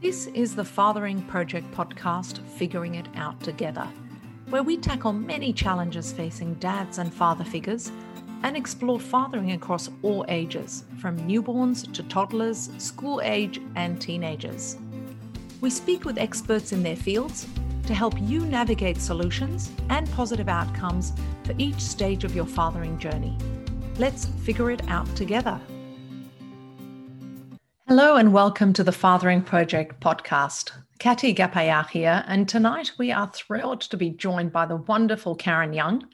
This is the Fathering Project podcast, Figuring It Out Together, where we tackle many challenges facing dads and father figures and explore fathering across all ages, from newborns to toddlers, school age, and teenagers. We speak with experts in their fields to help you navigate solutions and positive outcomes for each stage of your fathering journey. Let's figure it out together. Hello and welcome to the Fathering Project podcast. Kati Gapayar here, and tonight we are thrilled to be joined by the wonderful Karen Young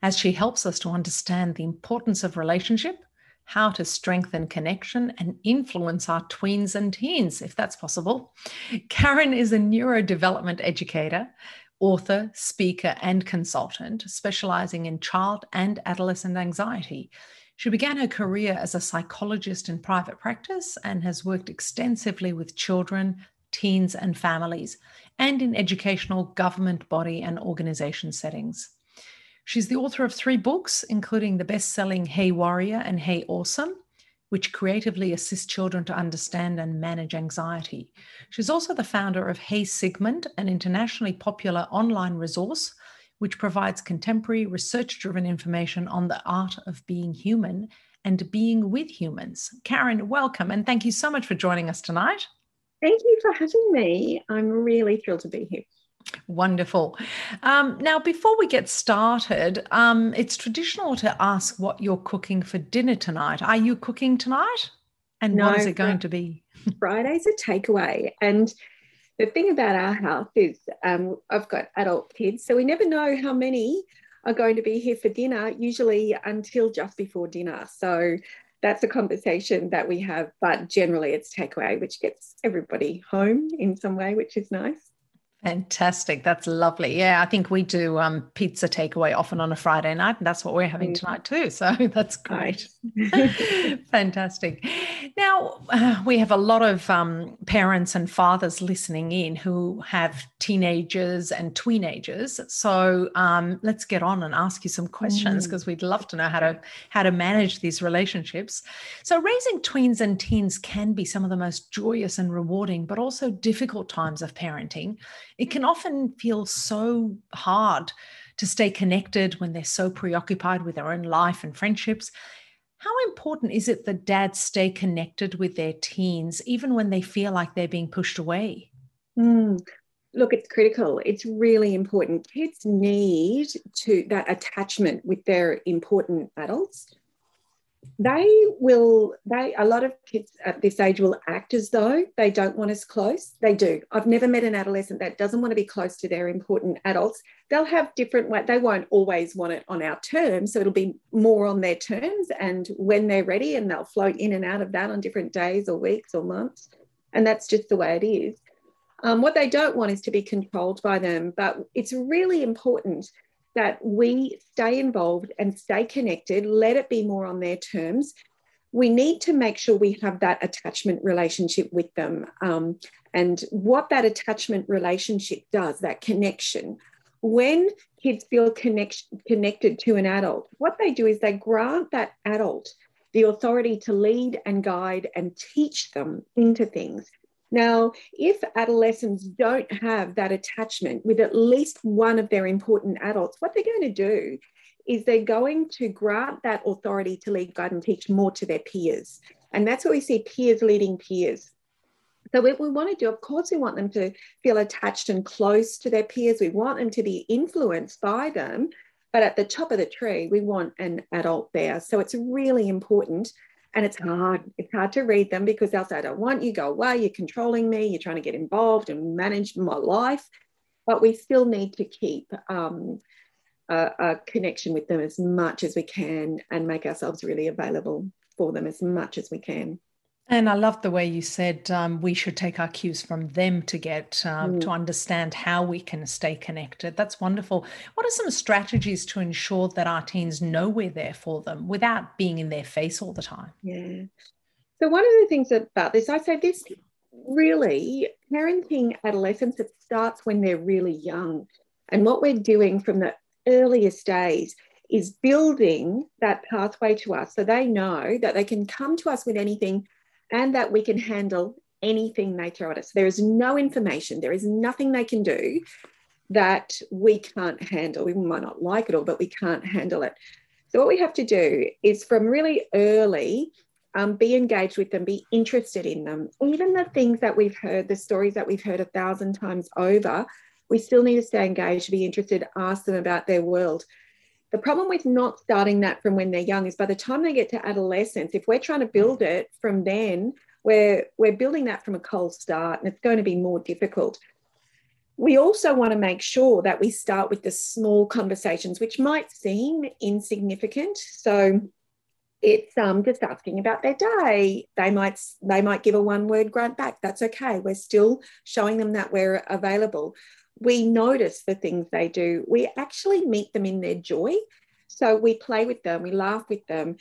as she helps us to understand the importance of relationship, how to strengthen connection and influence our tweens and teens, if that's possible. Karen is a neurodevelopment educator, author, speaker, and consultant specializing in child and adolescent anxiety she began her career as a psychologist in private practice and has worked extensively with children, teens, and families, and in educational, government body, and organization settings. She's the author of three books, including the best selling Hey Warrior and Hey Awesome, which creatively assist children to understand and manage anxiety. She's also the founder of Hey Sigmund, an internationally popular online resource which provides contemporary research driven information on the art of being human and being with humans. Karen, welcome and thank you so much for joining us tonight. Thank you for having me. I'm really thrilled to be here. Wonderful. Um, now, before we get started, um, it's traditional to ask what you're cooking for dinner tonight. Are you cooking tonight? And no, what is it going to be? Friday's a takeaway. And the thing about our house is um, I've got adult kids, so we never know how many are going to be here for dinner, usually until just before dinner. So that's a conversation that we have, but generally it's takeaway, which gets everybody home in some way, which is nice. Fantastic. That's lovely. Yeah, I think we do um, pizza takeaway often on a Friday night, and that's what we're having mm. tonight too. So that's great. Fantastic. Now, uh, we have a lot of um, parents and fathers listening in who have teenagers and teenagers. So um, let's get on and ask you some questions because mm. we'd love to know how to how to manage these relationships. So raising tweens and teens can be some of the most joyous and rewarding, but also difficult times of parenting it can often feel so hard to stay connected when they're so preoccupied with their own life and friendships. How important is it that dads stay connected with their teens, even when they feel like they're being pushed away? Mm, look, it's critical. It's really important. Kids need to that attachment with their important adults they will they a lot of kids at this age will act as though they don't want us close. They do. I've never met an adolescent that doesn't want to be close to their important adults. They'll have different they won't always want it on our terms so it'll be more on their terms and when they're ready and they'll float in and out of that on different days or weeks or months. And that's just the way it is. Um, what they don't want is to be controlled by them but it's really important that we stay involved and stay connected, let it be more on their terms. We need to make sure we have that attachment relationship with them. Um, and what that attachment relationship does, that connection, when kids feel connect, connected to an adult, what they do is they grant that adult the authority to lead and guide and teach them into things. Now, if adolescents don't have that attachment with at least one of their important adults, what they're going to do is they're going to grant that authority to lead, guide, and teach more to their peers. And that's what we see peers leading peers. So, what we want to do, of course, we want them to feel attached and close to their peers. We want them to be influenced by them. But at the top of the tree, we want an adult there. So, it's really important and it's hard. It's hard to read them because they'll say, I don't want you, go away, you're controlling me, you're trying to get involved and manage my life. But we still need to keep um, a, a connection with them as much as we can and make ourselves really available for them as much as we can. And I love the way you said um, we should take our cues from them to get um, mm. to understand how we can stay connected. That's wonderful. What are some strategies to ensure that our teens know we're there for them without being in their face all the time? Yeah. So one of the things about this, I say this really parenting adolescents, it starts when they're really young. And what we're doing from the earliest days is building that pathway to us so they know that they can come to us with anything and that we can handle anything they throw at us. There is no information, there is nothing they can do that we can't handle. We might not like it all, but we can't handle it. So, what we have to do is from really early, um, be engaged with them, be interested in them. Even the things that we've heard, the stories that we've heard a thousand times over, we still need to stay engaged, be interested, ask them about their world. The problem with not starting that from when they're young is by the time they get to adolescence, if we're trying to build it from then, we're, we're building that from a cold start and it's going to be more difficult. We also want to make sure that we start with the small conversations, which might seem insignificant. So it's um, just asking about their day. They might they might give a one word grunt back. That's okay. We're still showing them that we're available. We notice the things they do. We actually meet them in their joy. So we play with them. We laugh with them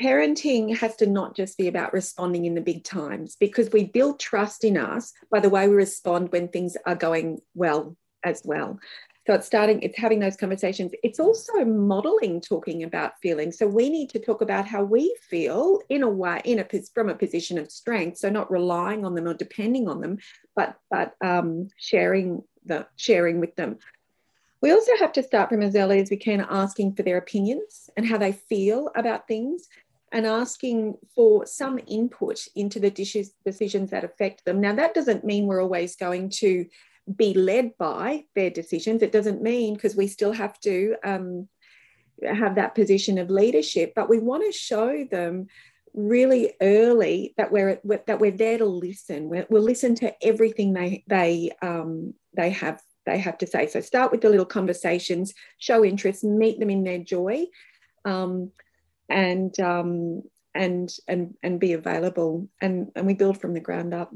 parenting has to not just be about responding in the big times because we build trust in us by the way we respond when things are going well as well. So it's starting, it's having those conversations. It's also modeling talking about feelings. So we need to talk about how we feel in a way, in a from a position of strength. So not relying on them or depending on them, but but um, sharing the sharing with them. We also have to start from as early as we can asking for their opinions and how they feel about things and asking for some input into the dishes, decisions that affect them. Now, that doesn't mean we're always going to be led by their decisions. It doesn't mean because we still have to um, have that position of leadership, but we want to show them really early that we're that we're there to listen. we will listen to everything they they um, they have they have to say. So start with the little conversations, show interest, meet them in their joy. Um, and um, and and and be available and and we build from the ground up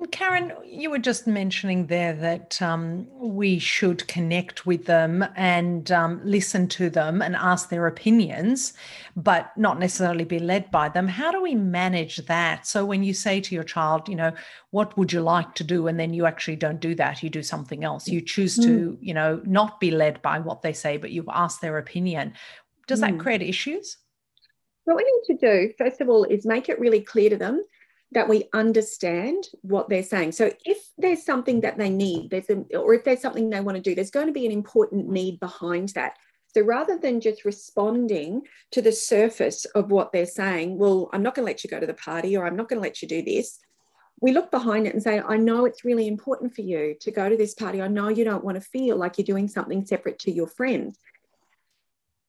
and Karen, you were just mentioning there that um, we should connect with them and um, listen to them and ask their opinions, but not necessarily be led by them. How do we manage that? So, when you say to your child, you know, what would you like to do? And then you actually don't do that, you do something else. You choose to, mm. you know, not be led by what they say, but you've asked their opinion. Does mm. that create issues? What we need to do, first of all, is make it really clear to them that we understand what they're saying. So if there's something that they need, there's a, or if there's something they want to do, there's going to be an important need behind that. So rather than just responding to the surface of what they're saying, well, I'm not going to let you go to the party or I'm not going to let you do this, we look behind it and say, I know it's really important for you to go to this party. I know you don't want to feel like you're doing something separate to your friends.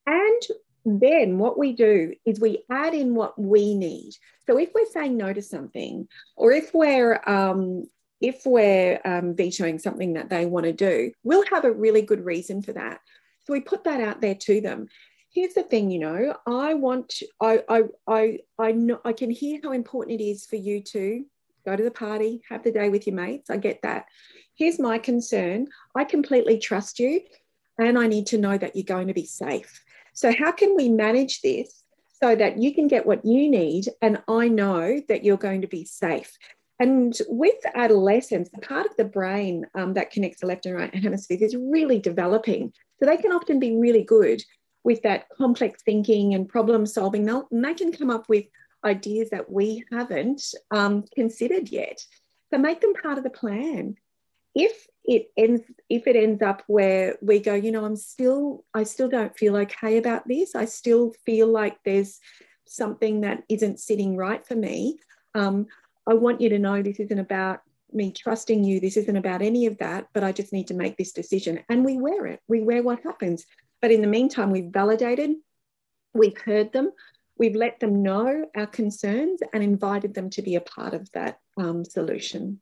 And then what we do is we add in what we need. So if we're saying no to something, or if we're um, if we're um, vetoing something that they want to do, we'll have a really good reason for that. So we put that out there to them. Here's the thing, you know, I want, I, I, I, I know, I can hear how important it is for you to go to the party, have the day with your mates. I get that. Here's my concern. I completely trust you, and I need to know that you're going to be safe. So, how can we manage this so that you can get what you need and I know that you're going to be safe? And with adolescence, the part of the brain um, that connects the left and right hemispheres is really developing. So they can often be really good with that complex thinking and problem solving. And they can come up with ideas that we haven't um, considered yet. So make them part of the plan. If it ends if it ends up where we go you know i'm still i still don't feel okay about this. I still feel like there's something that isn't sitting right for me. Um, i want you to know this isn't about me trusting you. This isn't about any of that but i just need to make this decision. And we wear it. We wear what happens. But in the meantime we've validated we've heard them we've let them know our concerns and invited them to be a part of that um, solution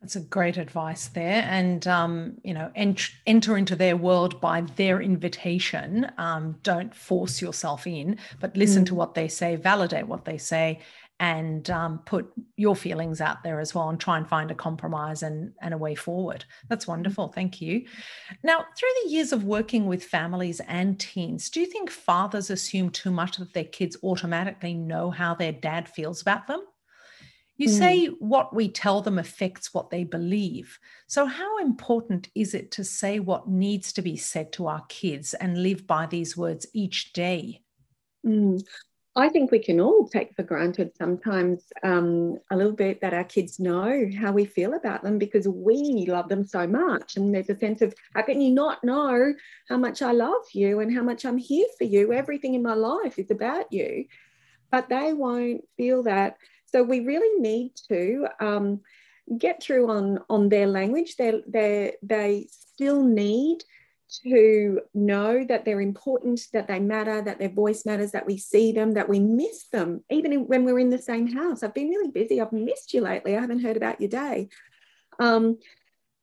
that's a great advice there. And, um, you know, ent- enter into their world by their invitation. Um, don't force yourself in, but listen mm. to what they say, validate what they say, and um, put your feelings out there as well and try and find a compromise and, and a way forward. That's wonderful. Thank you. Now, through the years of working with families and teens, do you think fathers assume too much that their kids automatically know how their dad feels about them? You mm. say what we tell them affects what they believe. So, how important is it to say what needs to be said to our kids and live by these words each day? Mm. I think we can all take for granted sometimes um, a little bit that our kids know how we feel about them because we love them so much. And there's a sense of, how can you not know how much I love you and how much I'm here for you? Everything in my life is about you. But they won't feel that. So we really need to um, get through on, on their language. They, they, they still need to know that they're important, that they matter, that their voice matters, that we see them, that we miss them, even when we're in the same house. I've been really busy. I've missed you lately. I haven't heard about your day. Um,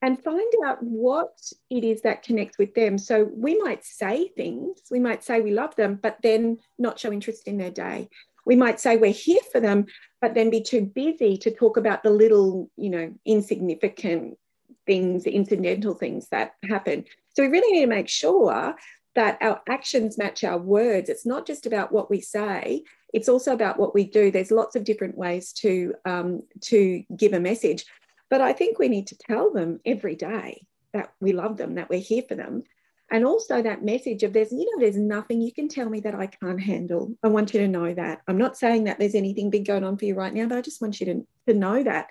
and find out what it is that connects with them. So we might say things, we might say we love them, but then not show interest in their day. We might say we're here for them, but then be too busy to talk about the little, you know, insignificant things, incidental things that happen. So we really need to make sure that our actions match our words. It's not just about what we say, it's also about what we do. There's lots of different ways to, um, to give a message. But I think we need to tell them every day that we love them, that we're here for them. And also that message of there's, you know, there's nothing you can tell me that I can't handle. I want you to know that. I'm not saying that there's anything big going on for you right now, but I just want you to, to know that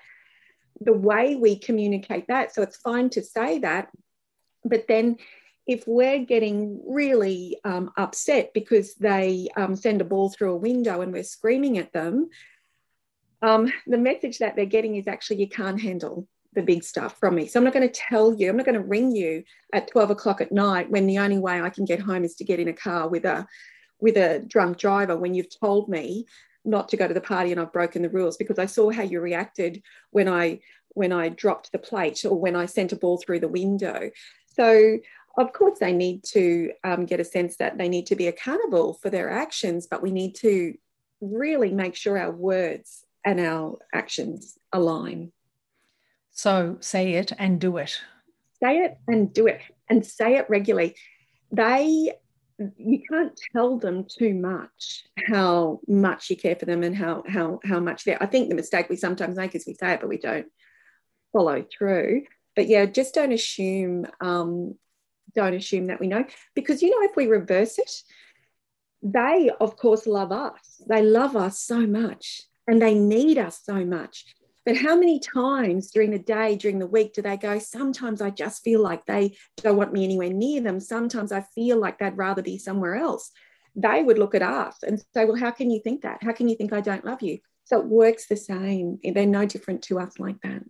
the way we communicate that. So it's fine to say that, but then if we're getting really um, upset because they um, send a ball through a window and we're screaming at them, um, the message that they're getting is actually you can't handle the big stuff from me. So I'm not going to tell you, I'm not going to ring you at 12 o'clock at night when the only way I can get home is to get in a car with a with a drunk driver when you've told me not to go to the party and I've broken the rules because I saw how you reacted when I when I dropped the plate or when I sent a ball through the window. So, of course, they need to um, get a sense that they need to be accountable for their actions, but we need to really make sure our words and our actions align. So, say it and do it. Say it and do it, and say it regularly. They you can't tell them too much how much you care for them and how how how much they I think the mistake we sometimes make is we say it but we don't follow through. But yeah, just don't assume, um, don't assume that we know. Because you know, if we reverse it, they of course love us. They love us so much and they need us so much. But how many times during the day, during the week, do they go, Sometimes I just feel like they don't want me anywhere near them. Sometimes I feel like they'd rather be somewhere else. They would look at us and say, Well, how can you think that? How can you think I don't love you? So it works the same. They're no different to us like that.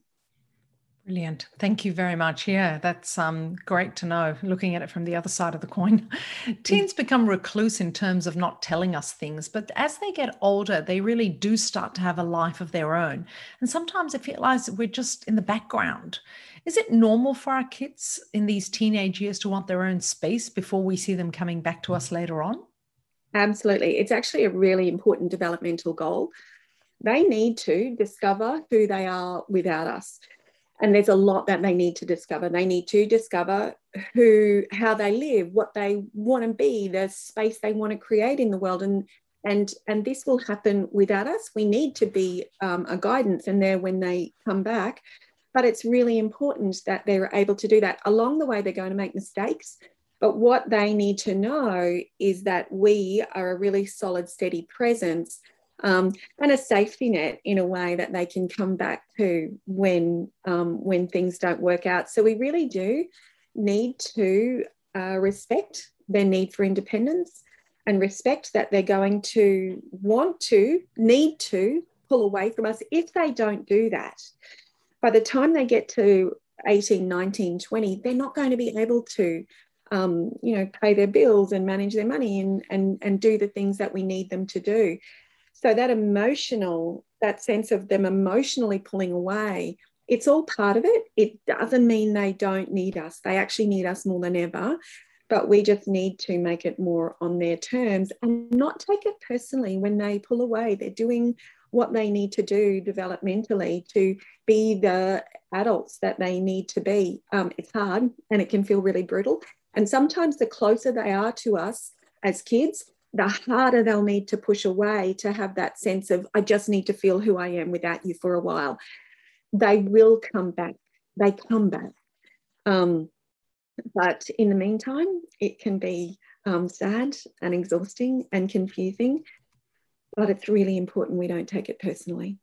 Brilliant. Thank you very much. Yeah, that's um, great to know, looking at it from the other side of the coin. Teens become recluse in terms of not telling us things, but as they get older, they really do start to have a life of their own. And sometimes it feels like we're just in the background. Is it normal for our kids in these teenage years to want their own space before we see them coming back to us later on? Absolutely. It's actually a really important developmental goal. They need to discover who they are without us and there's a lot that they need to discover. They need to discover who how they live what they want to be the space they want to create in the world. And and and this will happen without us. We need to be um, a guidance and there when they come back. But it's really important that they're able to do that. Along the way they're going to make mistakes. But what they need to know is that we are a really solid steady presence um, and a safety net in a way that they can come back to when um, when things don't work out. So we really do need to uh, respect their need for independence and respect that they're going to want to need to pull away from us if they don't do that by the time they get to 18 19 20 they're not going to be able to um, you know pay their bills and manage their money and, and and do the things that we need them to do so that emotional, that sense of them emotionally pulling away, it's all part of it. It doesn't mean they don't need us. They actually need us more than ever. But we just need to make it more on their terms and not take it personally when they pull away. They're doing what they need to do developmentally to be the adults that they need to be. Um, it's hard and it can feel really brutal. And sometimes the closer they are to us as kids, the harder they'll need to push away to have that sense of, I just need to feel who I am without you for a while. They will come back. They come back. Um, but in the meantime, it can be um, sad and exhausting and confusing. but it's really important we don't take it personally.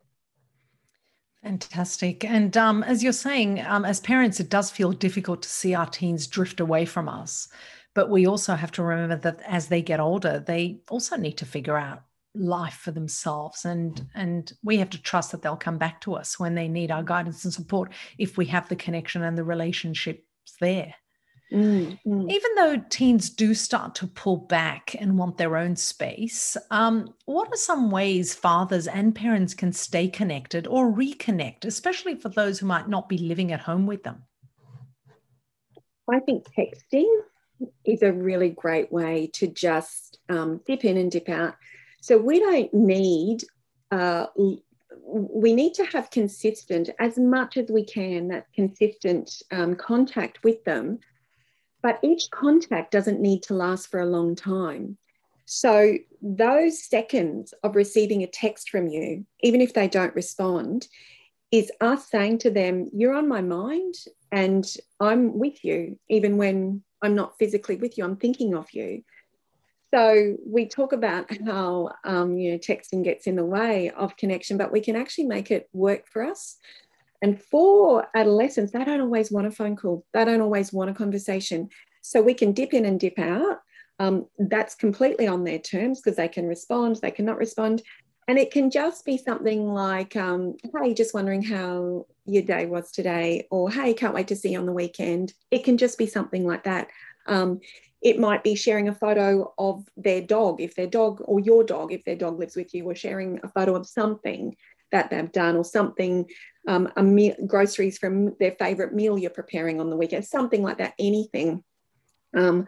Fantastic. And um, as you're saying, um, as parents, it does feel difficult to see our teens drift away from us. But we also have to remember that as they get older, they also need to figure out life for themselves and and we have to trust that they'll come back to us when they need our guidance and support if we have the connection and the relationships there Mm, mm. Even though teens do start to pull back and want their own space, um, what are some ways fathers and parents can stay connected or reconnect, especially for those who might not be living at home with them? I think texting is a really great way to just um, dip in and dip out. So we don't need, uh, we need to have consistent, as much as we can, that consistent um, contact with them but each contact doesn't need to last for a long time. So, those seconds of receiving a text from you, even if they don't respond, is us saying to them, You're on my mind and I'm with you, even when I'm not physically with you, I'm thinking of you. So, we talk about how um, you know, texting gets in the way of connection, but we can actually make it work for us. And for adolescents, they don't always want a phone call, they don't always want a conversation. So we can dip in and dip out. Um, that's completely on their terms because they can respond, they cannot respond. And it can just be something like, um, hey, just wondering how your day was today, or hey, can't wait to see you on the weekend. It can just be something like that. Um, it might be sharing a photo of their dog, if their dog, or your dog, if their dog lives with you, or sharing a photo of something that they've done or something, um, a groceries from their favorite meal you're preparing on the weekend, something like that, anything. Um,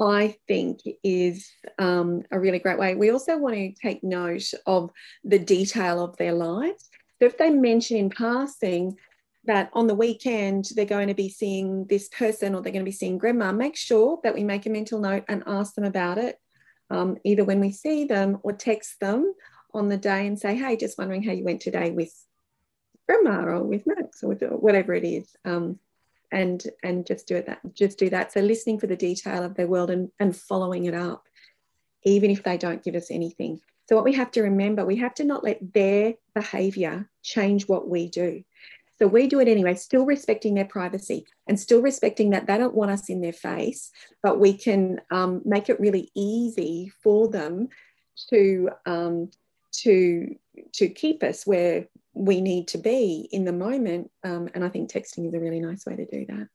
I think is um, a really great way. We also want to take note of the detail of their lives. So if they mention in passing that on the weekend they're going to be seeing this person or they're going to be seeing grandma, make sure that we make a mental note and ask them about it, um, either when we see them or text them on the day and say, hey, just wondering how you went today with grandma or with Max or with whatever it is. Um, and and just do it that just do that. So listening for the detail of their world and, and following it up, even if they don't give us anything. So what we have to remember, we have to not let their behavior change what we do. So we do it anyway, still respecting their privacy and still respecting that they don't want us in their face, but we can um, make it really easy for them to um, to to keep us where we need to be in the moment. Um, and I think texting is a really nice way to do that.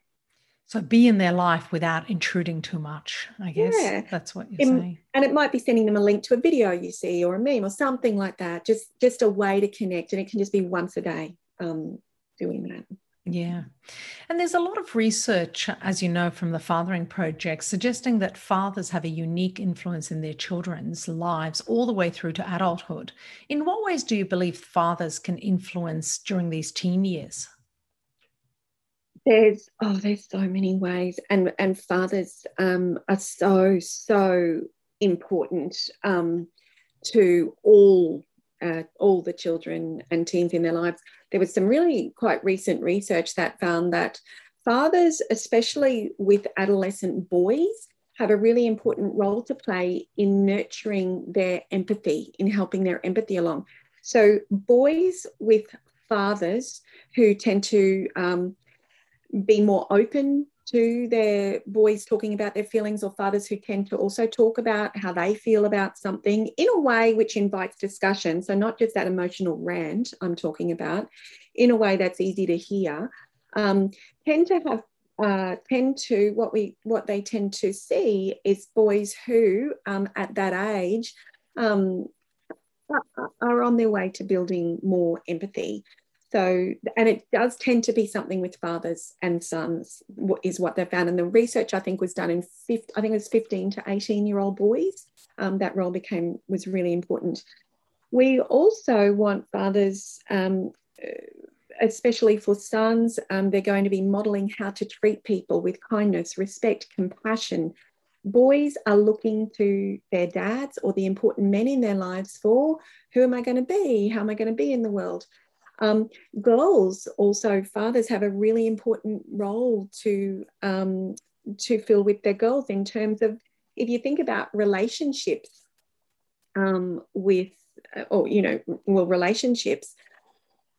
So be in their life without intruding too much, I guess. Yeah. That's what you're in, saying. And it might be sending them a link to a video you see or a meme or something like that. Just just a way to connect. And it can just be once a day um, doing that. Yeah. And there's a lot of research, as you know, from the Fathering Project, suggesting that fathers have a unique influence in their children's lives all the way through to adulthood. In what ways do you believe fathers can influence during these teen years? There's oh, there's so many ways, and and fathers um, are so so important um, to all uh, all the children and teens in their lives. There was some really quite recent research that found that fathers, especially with adolescent boys, have a really important role to play in nurturing their empathy, in helping their empathy along. So, boys with fathers who tend to um, be more open to their boys talking about their feelings or fathers who tend to also talk about how they feel about something in a way which invites discussion. So, not just that emotional rant I'm talking about, in a way that's easy to hear, um, tend to have. Uh, tend to what we what they tend to see is boys who um, at that age um, are on their way to building more empathy so, and it does tend to be something with fathers and sons, is what they found. And the research I think was done in 50, I think it was 15 to 18 year old boys. Um, that role became was really important. We also want fathers, um, especially for sons, um, they're going to be modeling how to treat people with kindness, respect, compassion. Boys are looking to their dads or the important men in their lives for who am I going to be? How am I going to be in the world? Um, girls also, fathers have a really important role to um, to fill with their girls in terms of if you think about relationships um, with or you know well relationships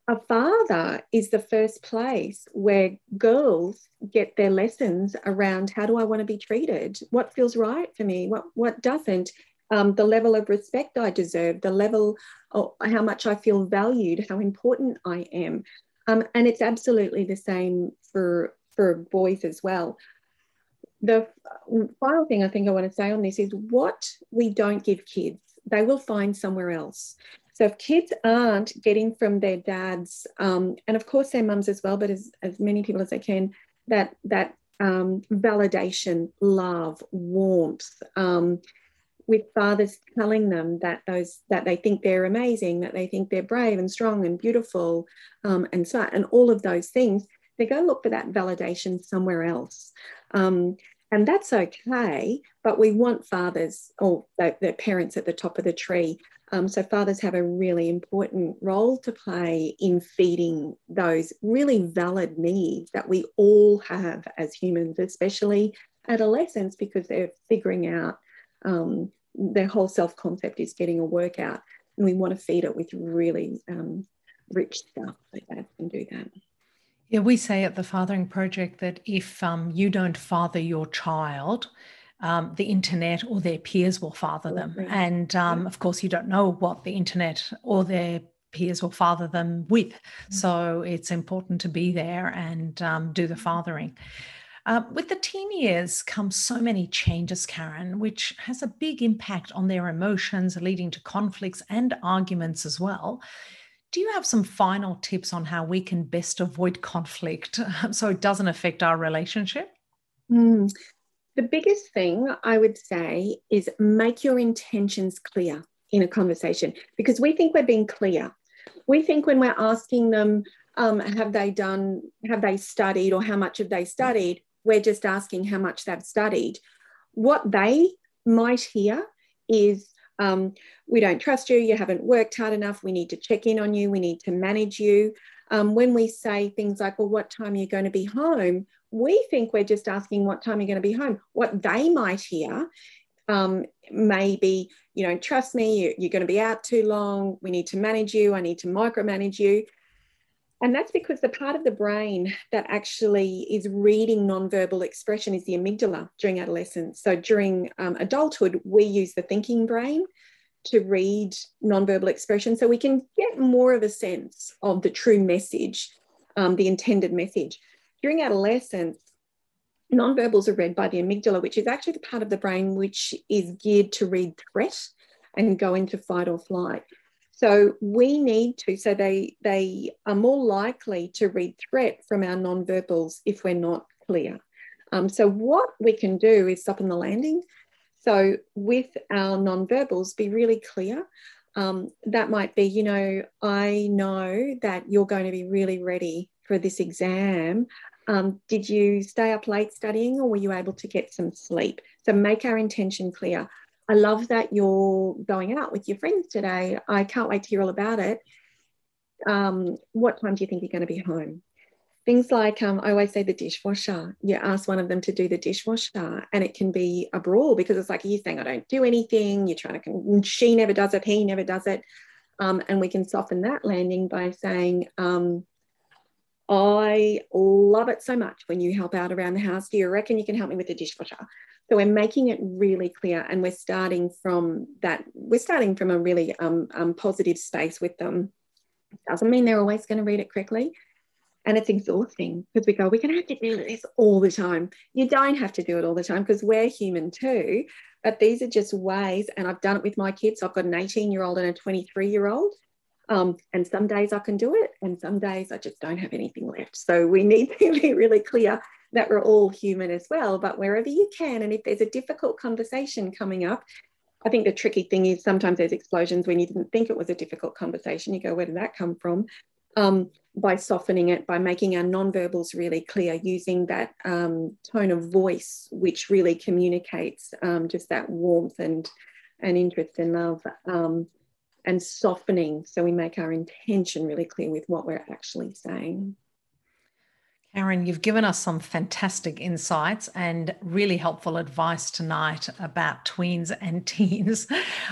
a father is the first place where girls get their lessons around how do I want to be treated? What feels right for me? What what doesn't? Um, the level of respect I deserve, the level of how much I feel valued, how important I am. Um, and it's absolutely the same for for boys as well. The final thing I think I want to say on this is what we don't give kids, they will find somewhere else. So if kids aren't getting from their dads, um, and of course their mums as well, but as, as many people as they can, that that um, validation, love, warmth, um, with fathers telling them that those that they think they're amazing, that they think they're brave and strong and beautiful, um, and so and all of those things, they go look for that validation somewhere else. Um, and that's okay, but we want fathers or their parents at the top of the tree um, so fathers have a really important role to play in feeding those really valid needs that we all have as humans, especially adolescents, because they're figuring out um, their whole self concept is getting a workout, and we want to feed it with really um, rich stuff so that can do that. Yeah, we say at the Fathering Project that if um, you don't father your child, um, the internet or their peers will father them. And um, of course, you don't know what the internet or their peers will father them with. Mm-hmm. So it's important to be there and um, do the fathering. Uh, with the teen years come so many changes, Karen, which has a big impact on their emotions, leading to conflicts and arguments as well. Do you have some final tips on how we can best avoid conflict so it doesn't affect our relationship? Mm, the biggest thing I would say is make your intentions clear in a conversation because we think we're being clear. We think when we're asking them, um, have they done, have they studied, or how much have they studied, we're just asking how much they've studied. What they might hear is, um, we don't trust you, you haven't worked hard enough, we need to check in on you, we need to manage you. Um, when we say things like, well, what time are you going to be home? we think we're just asking what time are you're going to be home. What they might hear um, maybe you don't trust me, you, you're going to be out too long, we need to manage you, I need to micromanage you. And that's because the part of the brain that actually is reading nonverbal expression is the amygdala during adolescence. So during um, adulthood, we use the thinking brain to read nonverbal expression so we can get more of a sense of the true message, um, the intended message. During adolescence, nonverbals are read by the amygdala, which is actually the part of the brain which is geared to read threat and go into fight or flight. So we need to, so they they are more likely to read threat from our nonverbals if we're not clear. Um, so what we can do is stop in the landing. So with our nonverbals, be really clear. Um, that might be, you know, I know that you're going to be really ready for this exam. Um, did you stay up late studying or were you able to get some sleep? So make our intention clear. I love that you're going out with your friends today. I can't wait to hear all about it. Um, what time do you think you're going to be home? Things like um, I always say the dishwasher. You ask one of them to do the dishwasher, and it can be a brawl because it's like you're saying, I don't do anything. You're trying to, she never does it, he never does it. Um, and we can soften that landing by saying, um, I love it so much when you help out around the house. Do you reckon you can help me with the dishwasher? So we're making it really clear and we're starting from that, we're starting from a really um, um, positive space with them. Doesn't mean they're always going to read it correctly. And it's exhausting because we go, we're going to have to do this all the time. You don't have to do it all the time because we're human too. But these are just ways, and I've done it with my kids. I've got an 18 year old and a 23 year old. Um, and some days I can do it, and some days I just don't have anything left. So we need to be really clear that we're all human as well. But wherever you can, and if there's a difficult conversation coming up, I think the tricky thing is sometimes there's explosions when you didn't think it was a difficult conversation. You go, where did that come from? Um, by softening it, by making our nonverbals really clear, using that um, tone of voice, which really communicates um, just that warmth and, and interest and love. And softening so we make our intention really clear with what we're actually saying. Karen, you've given us some fantastic insights and really helpful advice tonight about tweens and teens.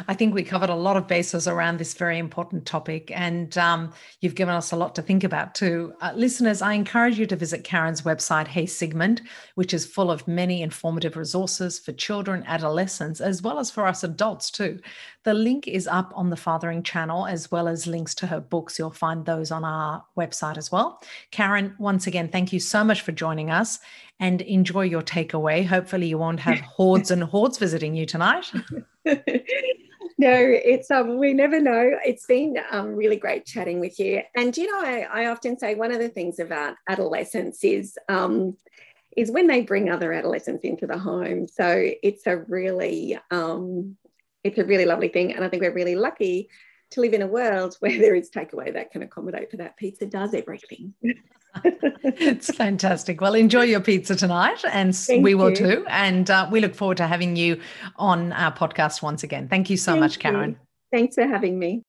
I think we covered a lot of bases around this very important topic, and um, you've given us a lot to think about too. Uh, listeners, I encourage you to visit Karen's website, Hey Sigmund, which is full of many informative resources for children, adolescents, as well as for us adults too. The link is up on the Fathering channel, as well as links to her books. You'll find those on our website as well. Karen, once again, thank you so much for joining us and enjoy your takeaway. Hopefully, you won't have hordes and hordes visiting you tonight. no, it's um we never know. It's been um really great chatting with you. And you know, I, I often say one of the things about adolescence is um is when they bring other adolescents into the home. So it's a really um it's a really lovely thing. And I think we're really lucky to live in a world where there is takeaway that can accommodate for that. Pizza does everything. it's fantastic. Well, enjoy your pizza tonight, and Thank we will you. too. And uh, we look forward to having you on our podcast once again. Thank you so Thank much, Karen. You. Thanks for having me.